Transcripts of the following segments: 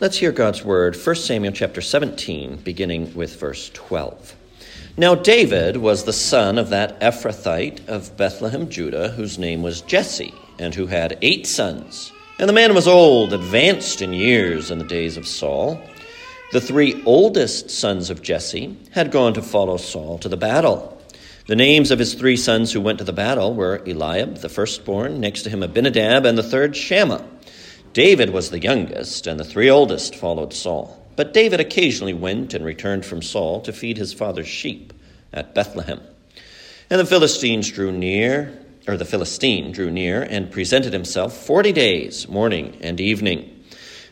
Let's hear God's word, 1 Samuel chapter 17, beginning with verse 12. Now David was the son of that Ephrathite of Bethlehem, Judah, whose name was Jesse, and who had eight sons. And the man was old, advanced in years in the days of Saul. The three oldest sons of Jesse had gone to follow Saul to the battle. The names of his three sons who went to the battle were Eliab, the firstborn, next to him Abinadab, and the third Shammah. David was the youngest, and the three oldest followed Saul. But David occasionally went and returned from Saul to feed his father's sheep at Bethlehem. And the Philistines drew near, or the Philistine drew near, and presented himself forty days, morning and evening.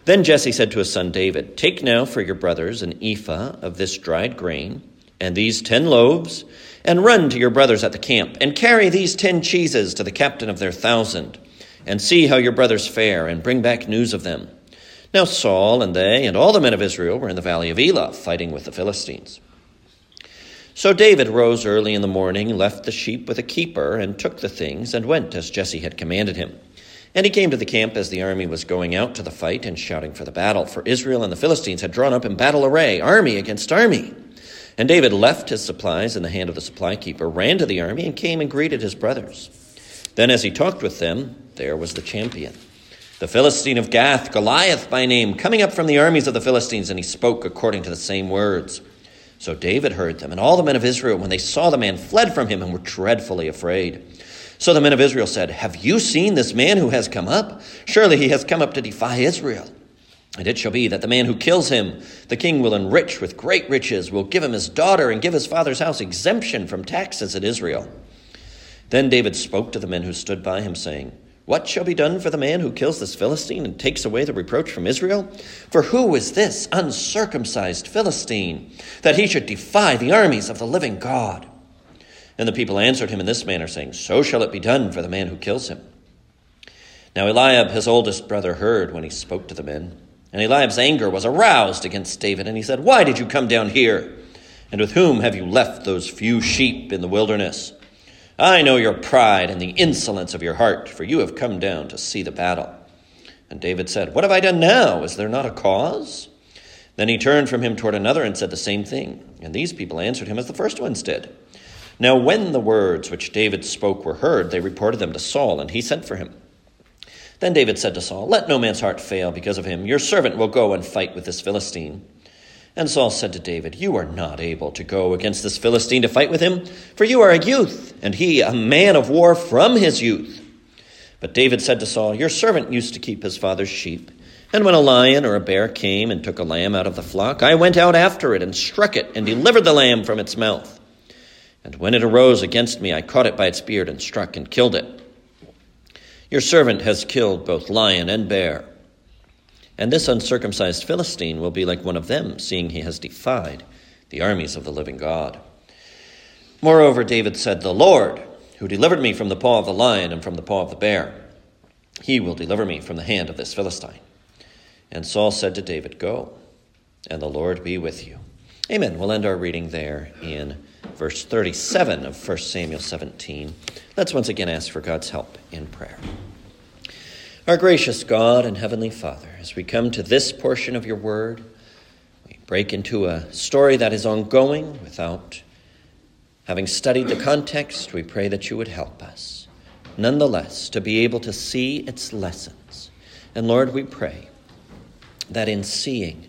Then Jesse said to his son David, Take now for your brothers an ephah of this dried grain, and these ten loaves, and run to your brothers at the camp, and carry these ten cheeses to the captain of their thousand, and see how your brothers fare, and bring back news of them. Now Saul and they and all the men of Israel were in the valley of Elah, fighting with the Philistines. So David rose early in the morning, left the sheep with a keeper, and took the things, and went as Jesse had commanded him. And he came to the camp as the army was going out to the fight and shouting for the battle, for Israel and the Philistines had drawn up in battle array, army against army. And David left his supplies in the hand of the supply keeper, ran to the army, and came and greeted his brothers. Then, as he talked with them, there was the champion, the Philistine of Gath, Goliath by name, coming up from the armies of the Philistines, and he spoke according to the same words. So David heard them, and all the men of Israel, when they saw the man, fled from him and were dreadfully afraid. So the men of Israel said, Have you seen this man who has come up? Surely he has come up to defy Israel. And it shall be that the man who kills him, the king will enrich with great riches, will give him his daughter, and give his father's house exemption from taxes in Israel. Then David spoke to the men who stood by him, saying, What shall be done for the man who kills this Philistine and takes away the reproach from Israel? For who is this uncircumcised Philistine, that he should defy the armies of the living God? And the people answered him in this manner, saying, So shall it be done for the man who kills him. Now Eliab, his oldest brother, heard when he spoke to the men. And Eliab's anger was aroused against David, and he said, Why did you come down here? And with whom have you left those few sheep in the wilderness? I know your pride and the insolence of your heart, for you have come down to see the battle. And David said, What have I done now? Is there not a cause? Then he turned from him toward another and said the same thing. And these people answered him as the first ones did. Now, when the words which David spoke were heard, they reported them to Saul, and he sent for him. Then David said to Saul, Let no man's heart fail because of him. Your servant will go and fight with this Philistine. And Saul said to David, You are not able to go against this Philistine to fight with him, for you are a youth, and he a man of war from his youth. But David said to Saul, Your servant used to keep his father's sheep. And when a lion or a bear came and took a lamb out of the flock, I went out after it and struck it and delivered the lamb from its mouth. And when it arose against me, I caught it by its beard and struck and killed it. Your servant has killed both lion and bear. And this uncircumcised Philistine will be like one of them, seeing he has defied the armies of the living God. Moreover, David said, The Lord, who delivered me from the paw of the lion and from the paw of the bear, he will deliver me from the hand of this Philistine. And Saul said to David, Go, and the Lord be with you. Amen. We'll end our reading there in verse 37 of 1 Samuel 17. Let's once again ask for God's help in prayer. Our gracious God and Heavenly Father, as we come to this portion of your word, we break into a story that is ongoing without having studied the context. We pray that you would help us, nonetheless, to be able to see its lessons. And Lord, we pray that in seeing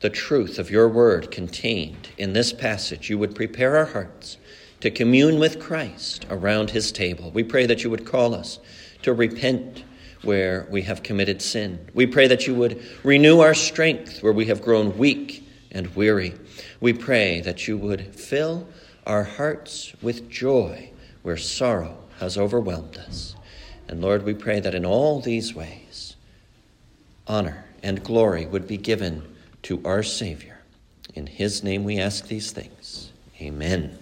the truth of your word contained in this passage, you would prepare our hearts to commune with Christ around his table. We pray that you would call us to repent where we have committed sin. We pray that you would renew our strength where we have grown weak and weary. We pray that you would fill our hearts with joy where sorrow has overwhelmed us. And Lord, we pray that in all these ways, honor and glory would be given to our Savior. In His name we ask these things. Amen.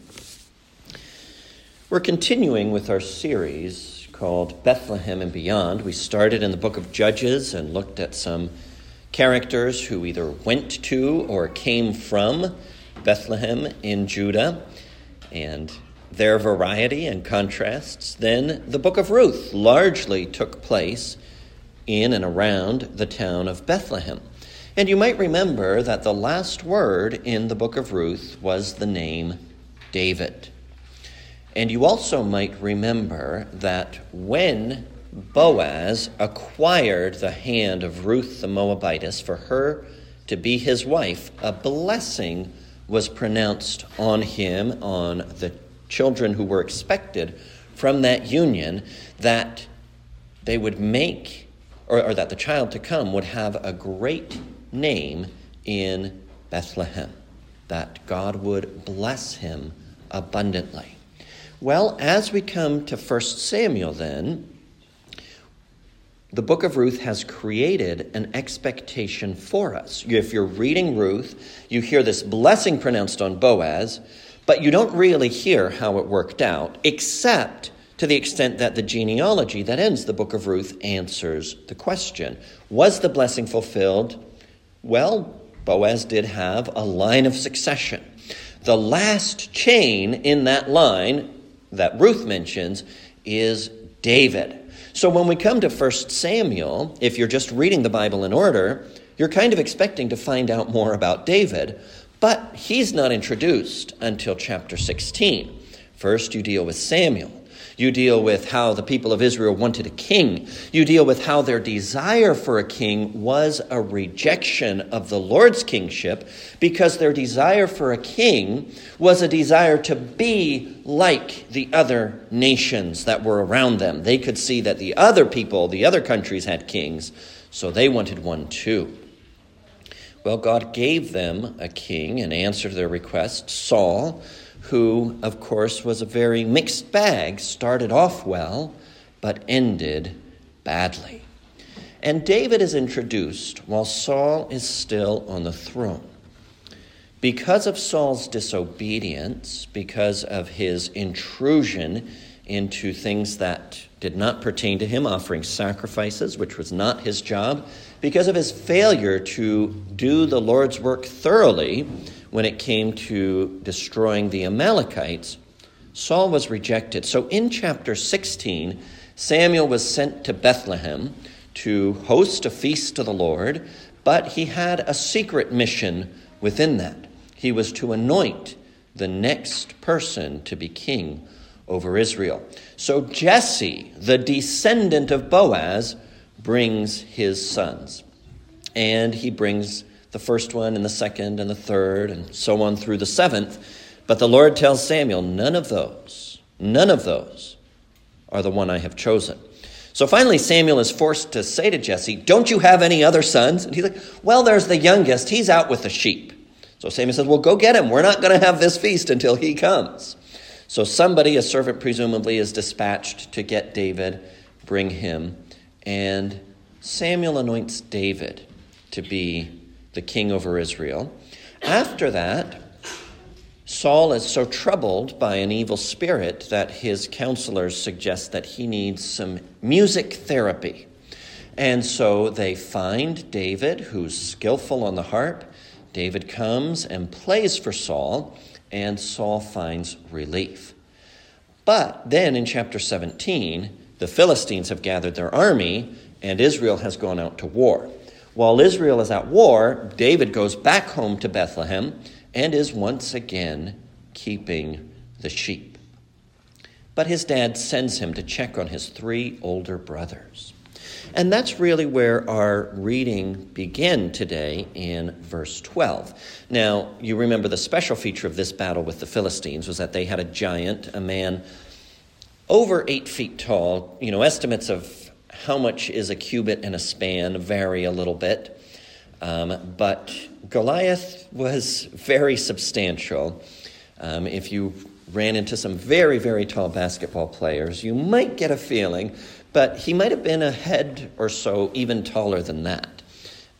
We're continuing with our series called Bethlehem and Beyond. We started in the book of Judges and looked at some characters who either went to or came from Bethlehem in Judah and their variety and contrasts. Then the book of Ruth largely took place in and around the town of Bethlehem. And you might remember that the last word in the book of Ruth was the name David. And you also might remember that when Boaz acquired the hand of Ruth the Moabitess for her to be his wife, a blessing was pronounced on him, on the children who were expected from that union, that they would make, or, or that the child to come would have a great name in Bethlehem, that God would bless him abundantly. Well, as we come to 1 Samuel, then, the book of Ruth has created an expectation for us. If you're reading Ruth, you hear this blessing pronounced on Boaz, but you don't really hear how it worked out, except to the extent that the genealogy that ends the book of Ruth answers the question Was the blessing fulfilled? Well, Boaz did have a line of succession. The last chain in that line that Ruth mentions is David. So when we come to 1 Samuel, if you're just reading the Bible in order, you're kind of expecting to find out more about David, but he's not introduced until chapter 16. First, you deal with Samuel. You deal with how the people of Israel wanted a king. You deal with how their desire for a king was a rejection of the Lord's kingship because their desire for a king was a desire to be like the other nations that were around them. They could see that the other people, the other countries had kings, so they wanted one too. Well, God gave them a king in answer to their request, Saul who, of course, was a very mixed bag, started off well, but ended badly. And David is introduced while Saul is still on the throne. Because of Saul's disobedience, because of his intrusion into things that did not pertain to him, offering sacrifices, which was not his job, because of his failure to do the Lord's work thoroughly, when it came to destroying the Amalekites, Saul was rejected. So in chapter 16, Samuel was sent to Bethlehem to host a feast to the Lord, but he had a secret mission within that. He was to anoint the next person to be king over Israel. So Jesse, the descendant of Boaz, brings his sons. And he brings the first one and the second and the third and so on through the seventh. But the Lord tells Samuel, none of those, none of those are the one I have chosen. So finally, Samuel is forced to say to Jesse, Don't you have any other sons? And he's like, Well, there's the youngest. He's out with the sheep. So Samuel says, Well, go get him. We're not going to have this feast until he comes. So somebody, a servant presumably, is dispatched to get David, bring him, and Samuel anoints David to be the king over Israel. After that, Saul is so troubled by an evil spirit that his counselors suggest that he needs some music therapy. And so they find David, who's skillful on the harp. David comes and plays for Saul, and Saul finds relief. But then in chapter 17, the Philistines have gathered their army, and Israel has gone out to war. While Israel is at war, David goes back home to Bethlehem and is once again keeping the sheep. But his dad sends him to check on his three older brothers. And that's really where our reading began today in verse 12. Now, you remember the special feature of this battle with the Philistines was that they had a giant, a man over eight feet tall. You know, estimates of how much is a cubit and a span vary a little bit. Um, but Goliath was very substantial. Um, if you ran into some very, very tall basketball players, you might get a feeling, but he might have been a head or so even taller than that.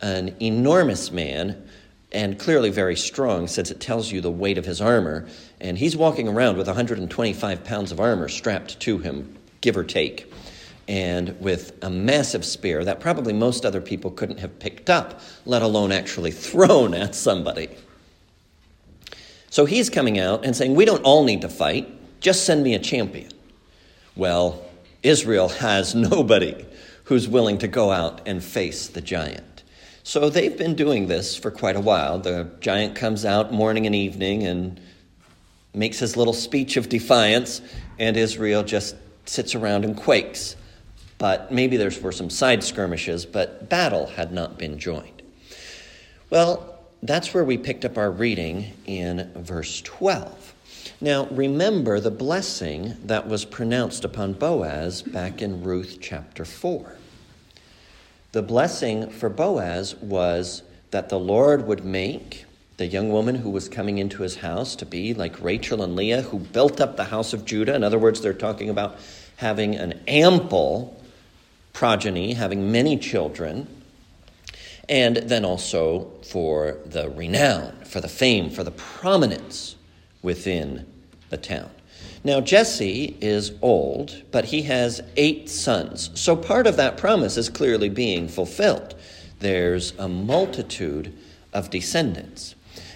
An enormous man, and clearly very strong, since it tells you the weight of his armor. And he's walking around with 125 pounds of armor strapped to him, give or take and with a massive spear that probably most other people couldn't have picked up, let alone actually thrown at somebody. So he's coming out and saying, We don't all need to fight, just send me a champion. Well, Israel has nobody who's willing to go out and face the giant. So they've been doing this for quite a while. The giant comes out morning and evening and makes his little speech of defiance, and Israel just sits around and quakes. But maybe there were some side skirmishes, but battle had not been joined. Well, that's where we picked up our reading in verse 12. Now, remember the blessing that was pronounced upon Boaz back in Ruth chapter 4. The blessing for Boaz was that the Lord would make the young woman who was coming into his house to be like Rachel and Leah, who built up the house of Judah. In other words, they're talking about having an ample progeny, having many children, and then also for the renown, for the fame, for the prominence within the town. Now, Jesse is old, but he has eight sons. So part of that promise is clearly being fulfilled. There's a multitude of descendants.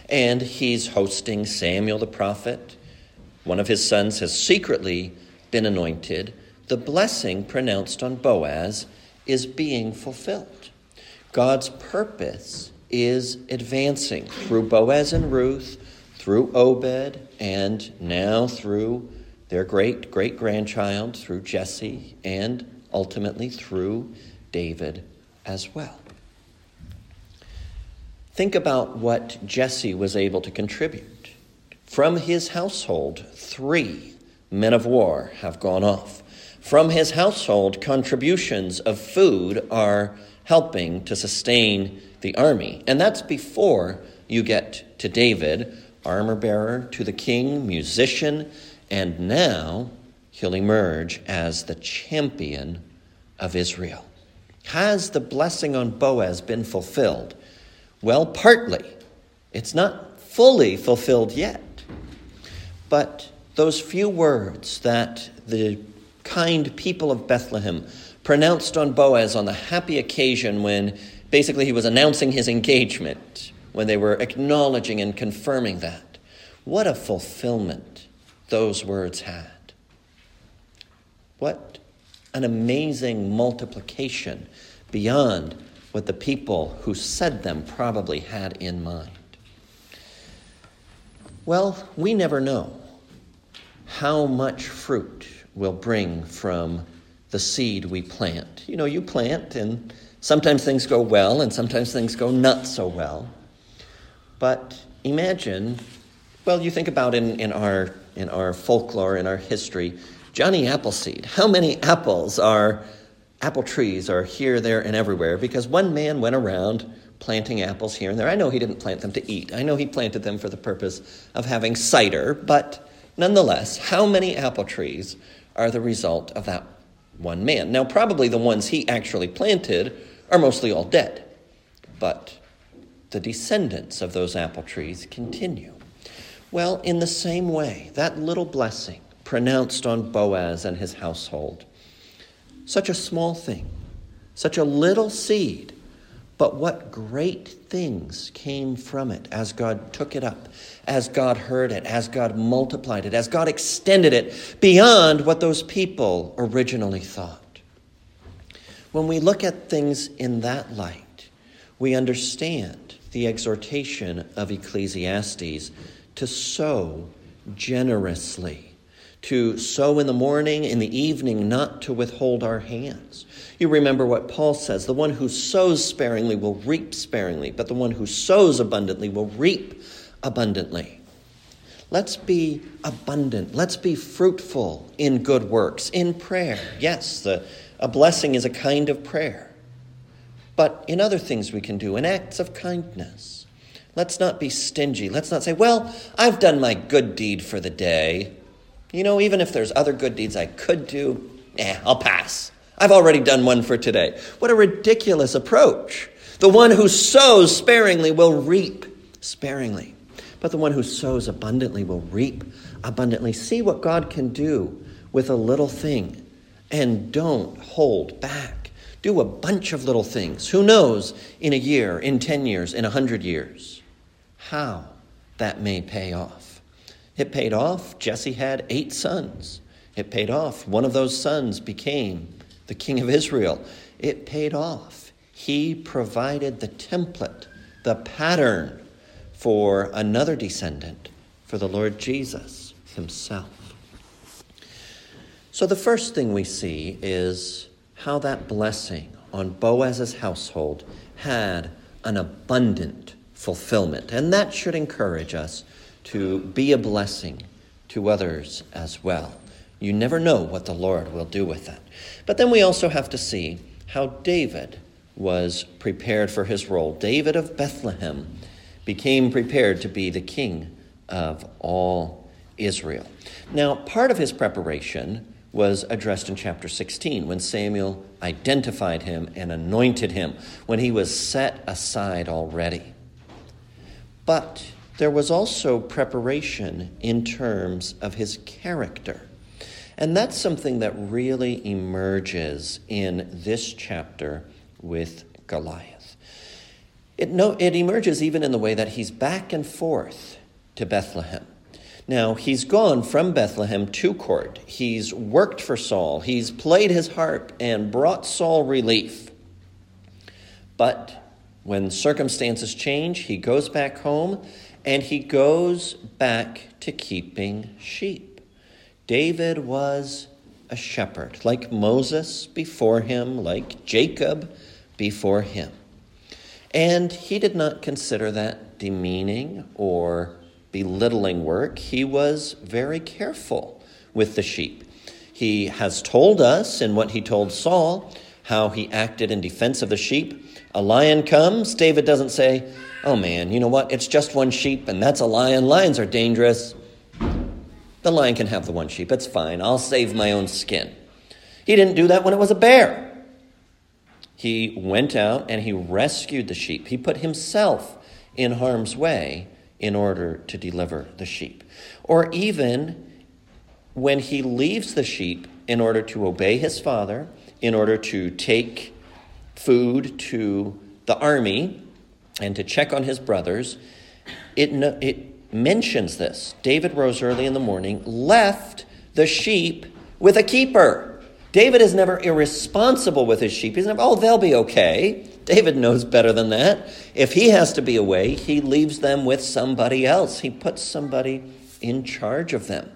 And he's hosting Samuel the prophet. One of his sons has secretly been anointed. The blessing pronounced on Boaz is being fulfilled. God's purpose is advancing through Boaz and Ruth, through Obed, and now through their great great grandchild, through Jesse, and ultimately through David as well. Think about what Jesse was able to contribute. From his household, three men of war have gone off. From his household, contributions of food are helping to sustain the army. And that's before you get to David, armor bearer to the king, musician, and now he'll emerge as the champion of Israel. Has the blessing on Boaz been fulfilled? Well, partly. It's not fully fulfilled yet. But those few words that the kind people of Bethlehem pronounced on Boaz on the happy occasion when basically he was announcing his engagement, when they were acknowledging and confirming that. What a fulfillment those words had. What an amazing multiplication beyond what the people who said them probably had in mind. Well, we never know how much fruit will bring from the seed we plant. You know, you plant, and sometimes things go well, and sometimes things go not so well. But imagine, well, you think about in, in, our, in our folklore, in our history, Johnny Appleseed. How many apples are apple trees are here, there, and everywhere because one man went around planting apples here and there. I know he didn't plant them to eat, I know he planted them for the purpose of having cider, but nonetheless, how many apple trees are the result of that one man? Now, probably the ones he actually planted are mostly all dead, but the descendants of those apple trees continue. Well, in the same way, that little blessing pronounced on Boaz and his household, such a small thing, such a little seed, but what great things came from it as God took it up, as God heard it, as God multiplied it, as God extended it beyond what those people originally thought. When we look at things in that light, we understand the exhortation of Ecclesiastes to sow generously to sow in the morning, in the evening, not to withhold our hands. You remember what Paul says the one who sows sparingly will reap sparingly, but the one who sows abundantly will reap abundantly. Let's be abundant. Let's be fruitful in good works, in prayer. Yes, the, a blessing is a kind of prayer. But in other things we can do, in acts of kindness. Let's not be stingy. Let's not say, well, I've done my good deed for the day. You know, even if there's other good deeds I could do, eh, I'll pass. I've already done one for today. What a ridiculous approach. The one who sows sparingly will reap sparingly, but the one who sows abundantly will reap abundantly. See what God can do with a little thing and don't hold back. Do a bunch of little things. Who knows in a year, in 10 years, in a 100 years, how that may pay off. It paid off. Jesse had eight sons. It paid off. One of those sons became the king of Israel. It paid off. He provided the template, the pattern for another descendant, for the Lord Jesus himself. So the first thing we see is how that blessing on Boaz's household had an abundant fulfillment. And that should encourage us to be a blessing to others as well. You never know what the Lord will do with that. But then we also have to see how David was prepared for his role. David of Bethlehem became prepared to be the king of all Israel. Now, part of his preparation was addressed in chapter 16 when Samuel identified him and anointed him, when he was set aside already. But there was also preparation in terms of his character. And that's something that really emerges in this chapter with Goliath. It, no, it emerges even in the way that he's back and forth to Bethlehem. Now, he's gone from Bethlehem to court. He's worked for Saul. He's played his harp and brought Saul relief. But when circumstances change, he goes back home and he goes back to keeping sheep. David was a shepherd, like Moses before him, like Jacob before him. And he did not consider that demeaning or belittling work, he was very careful with the sheep. He has told us in what he told Saul how he acted in defense of the sheep. A lion comes, David doesn't say, Oh man, you know what? It's just one sheep, and that's a lion. Lions are dangerous. The lion can have the one sheep. It's fine. I'll save my own skin. He didn't do that when it was a bear. He went out and he rescued the sheep. He put himself in harm's way in order to deliver the sheep. Or even when he leaves the sheep in order to obey his father, in order to take food to the army and to check on his brothers, it, it mentions this. David rose early in the morning, left the sheep with a keeper. David is never irresponsible with his sheep. He's never, oh, they'll be okay. David knows better than that. If he has to be away, he leaves them with somebody else. He puts somebody in charge of them.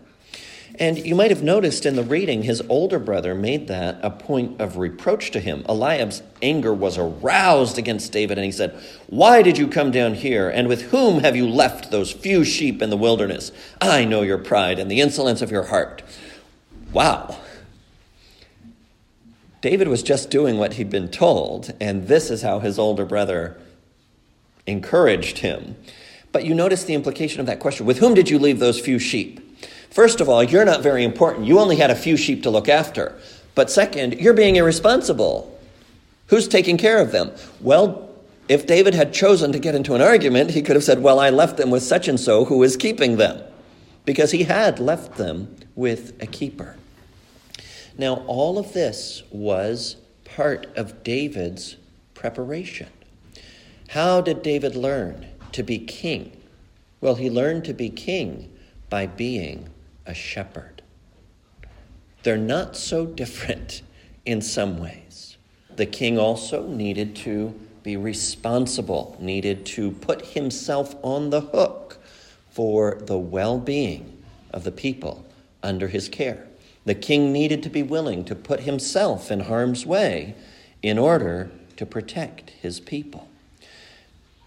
And you might have noticed in the reading, his older brother made that a point of reproach to him. Eliab's anger was aroused against David, and he said, Why did you come down here? And with whom have you left those few sheep in the wilderness? I know your pride and the insolence of your heart. Wow. David was just doing what he'd been told, and this is how his older brother encouraged him. But you notice the implication of that question with whom did you leave those few sheep? First of all, you're not very important. You only had a few sheep to look after. But second, you're being irresponsible. Who's taking care of them? Well, if David had chosen to get into an argument, he could have said, Well, I left them with such and so who is keeping them. Because he had left them with a keeper. Now, all of this was part of David's preparation. How did David learn to be king? Well, he learned to be king by being a shepherd. They're not so different in some ways. The king also needed to be responsible, needed to put himself on the hook for the well being of the people under his care. The king needed to be willing to put himself in harm's way in order to protect his people.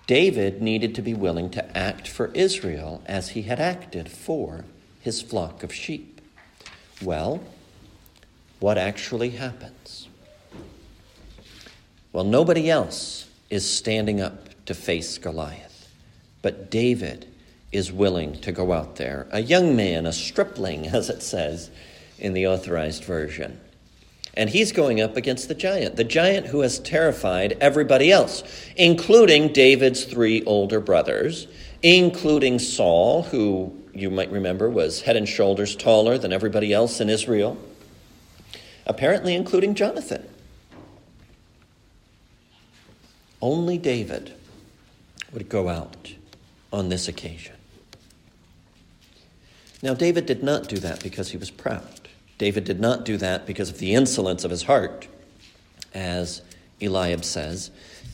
David needed to be willing to act for Israel as he had acted for his flock of sheep. Well, what actually happens? Well, nobody else is standing up to face Goliath, but David is willing to go out there. A young man, a stripling, as it says, in the authorized version. And he's going up against the giant, the giant who has terrified everybody else, including David's three older brothers, including Saul, who you might remember was head and shoulders taller than everybody else in Israel, apparently, including Jonathan. Only David would go out on this occasion. Now, David did not do that because he was proud. David did not do that because of the insolence of his heart, as Eliab says,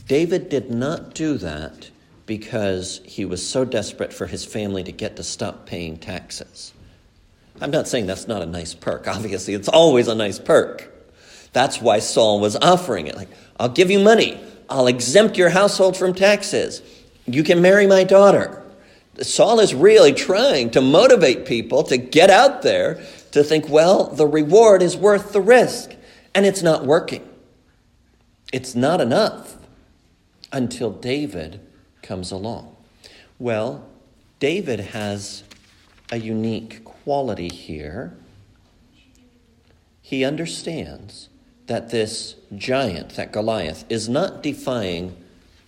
David did not do that because he was so desperate for his family to get to stop paying taxes. I'm not saying that's not a nice perk. Obviously, it's always a nice perk. That's why Saul was offering it. Like, I'll give you money. I'll exempt your household from taxes. You can marry my daughter. Saul is really trying to motivate people to get out there to think, well, the reward is worth the risk. And it's not working. It's not enough until David comes along. Well, David has a unique quality here. He understands that this giant, that Goliath, is not defying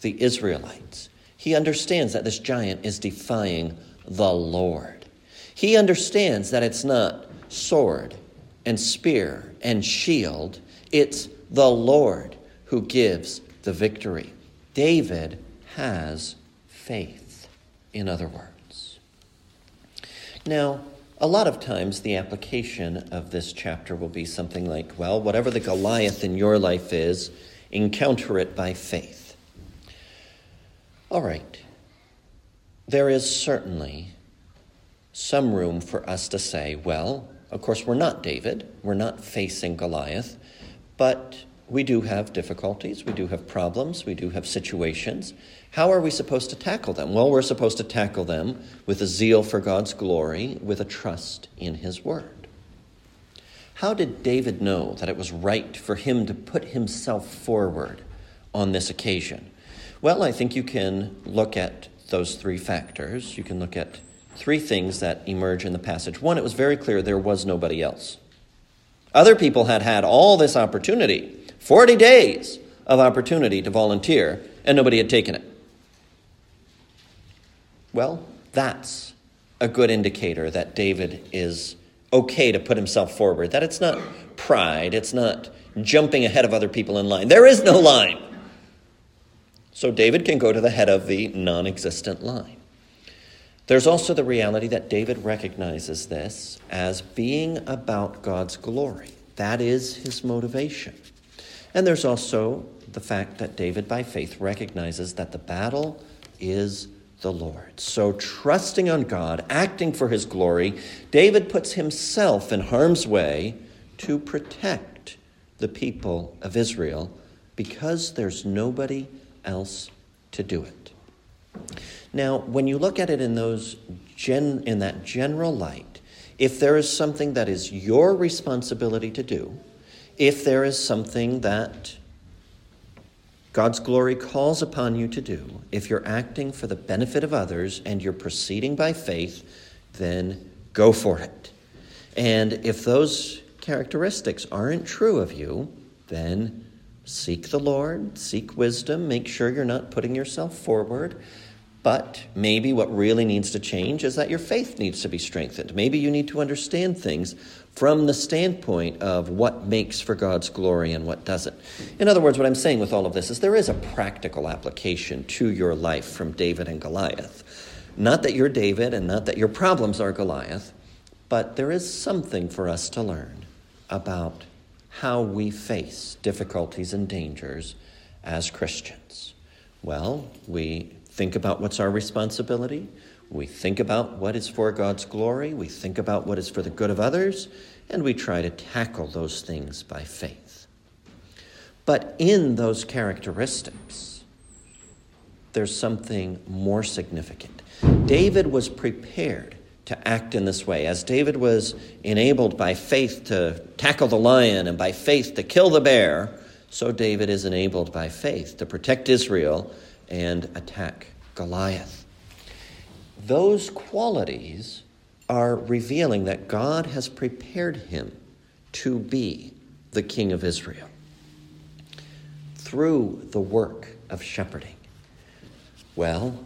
the Israelites. He understands that this giant is defying the Lord. He understands that it's not sword and spear and shield, it's the Lord who gives the victory. David has faith, in other words. Now, a lot of times, the application of this chapter will be something like, well, whatever the Goliath in your life is, encounter it by faith. All right. There is certainly some room for us to say, well, of course, we're not David, we're not facing Goliath, but we do have difficulties, we do have problems, we do have situations. How are we supposed to tackle them? Well, we're supposed to tackle them with a zeal for God's glory, with a trust in His Word. How did David know that it was right for him to put himself forward on this occasion? Well, I think you can look at those three factors. You can look at three things that emerge in the passage. One, it was very clear there was nobody else. Other people had had all this opportunity 40 days of opportunity to volunteer, and nobody had taken it. Well, that's a good indicator that David is okay to put himself forward, that it's not pride, it's not jumping ahead of other people in line. There is no line. So David can go to the head of the non existent line. There's also the reality that David recognizes this as being about God's glory. That is his motivation. And there's also the fact that David, by faith, recognizes that the battle is the Lord. So, trusting on God, acting for his glory, David puts himself in harm's way to protect the people of Israel because there's nobody else to do it. Now, when you look at it in those gen, in that general light, if there is something that is your responsibility to do, if there is something that God's glory calls upon you to do, if you're acting for the benefit of others and you're proceeding by faith, then go for it. And if those characteristics aren't true of you, then seek the Lord, seek wisdom, make sure you're not putting yourself forward. But maybe what really needs to change is that your faith needs to be strengthened. Maybe you need to understand things from the standpoint of what makes for God's glory and what doesn't. In other words, what I'm saying with all of this is there is a practical application to your life from David and Goliath. Not that you're David and not that your problems are Goliath, but there is something for us to learn about how we face difficulties and dangers as Christians. Well, we think about what's our responsibility. We think about what is for God's glory, we think about what is for the good of others, and we try to tackle those things by faith. But in those characteristics, there's something more significant. David was prepared to act in this way. As David was enabled by faith to tackle the lion and by faith to kill the bear, so David is enabled by faith to protect Israel and attack Goliath. Those qualities are revealing that God has prepared him to be the king of Israel through the work of shepherding. Well,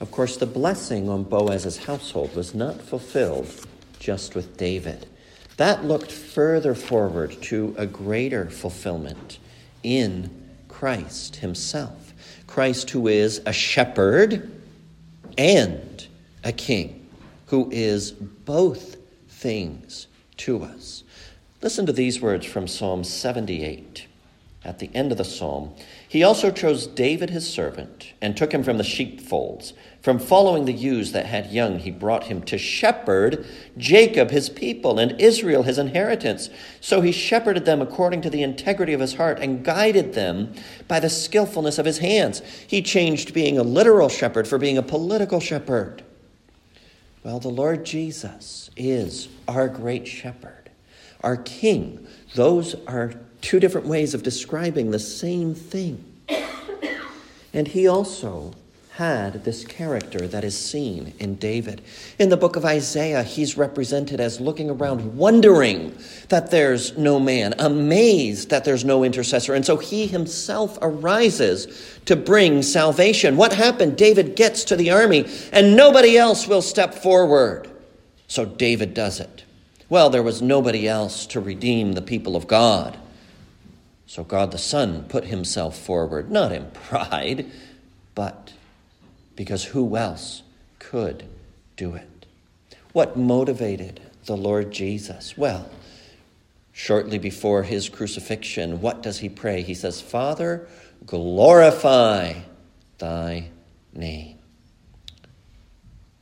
of course, the blessing on Boaz's household was not fulfilled just with David. That looked further forward to a greater fulfillment in Christ himself. Christ, who is a shepherd and a king who is both things to us. Listen to these words from Psalm 78. at the end of the psalm, he also chose David his servant and took him from the sheepfolds. From following the ewes that had young, he brought him to shepherd Jacob his people and Israel his inheritance. So he shepherded them according to the integrity of his heart and guided them by the skillfulness of his hands. He changed being a literal shepherd for being a political shepherd. Well, the Lord Jesus is our great shepherd, our king. Those are two different ways of describing the same thing. And he also had this character that is seen in David. In the book of Isaiah, he's represented as looking around, wondering that there's no man, amazed that there's no intercessor. And so he himself arises to bring salvation. What happened? David gets to the army, and nobody else will step forward. So David does it. Well, there was nobody else to redeem the people of God. So God the Son put himself forward, not in pride, but because who else could do it? What motivated the Lord Jesus? Well, shortly before his crucifixion, what does he pray? He says, Father, glorify thy name.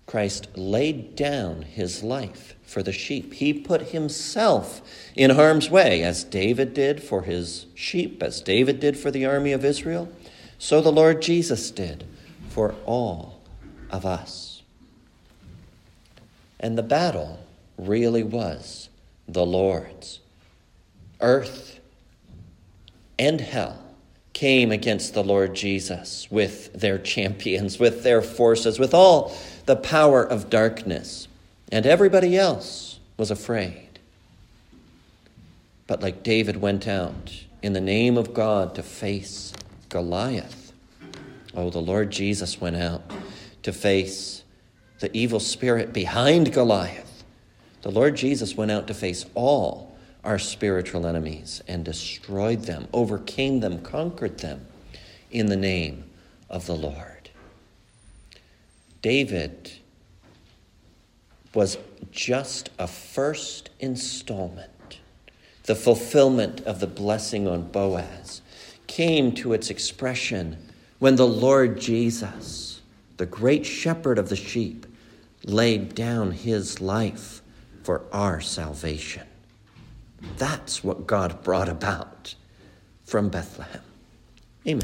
Christ laid down his life for the sheep. He put himself in harm's way, as David did for his sheep, as David did for the army of Israel. So the Lord Jesus did for all of us. And the battle really was the Lord's. Earth and hell came against the Lord Jesus with their champions, with their forces, with all the power of darkness. And everybody else was afraid. But like David went out in the name of God to face Goliath, oh, the Lord Jesus went out to face the evil spirit behind Goliath. The Lord Jesus went out to face all our spiritual enemies and destroyed them, overcame them, conquered them in the name of the Lord. David was just a first installment. The fulfillment of the blessing on Boaz came to its expression when the Lord Jesus, the great shepherd of the sheep, laid down his life for our salvation. That's what God brought about from Bethlehem. Amen.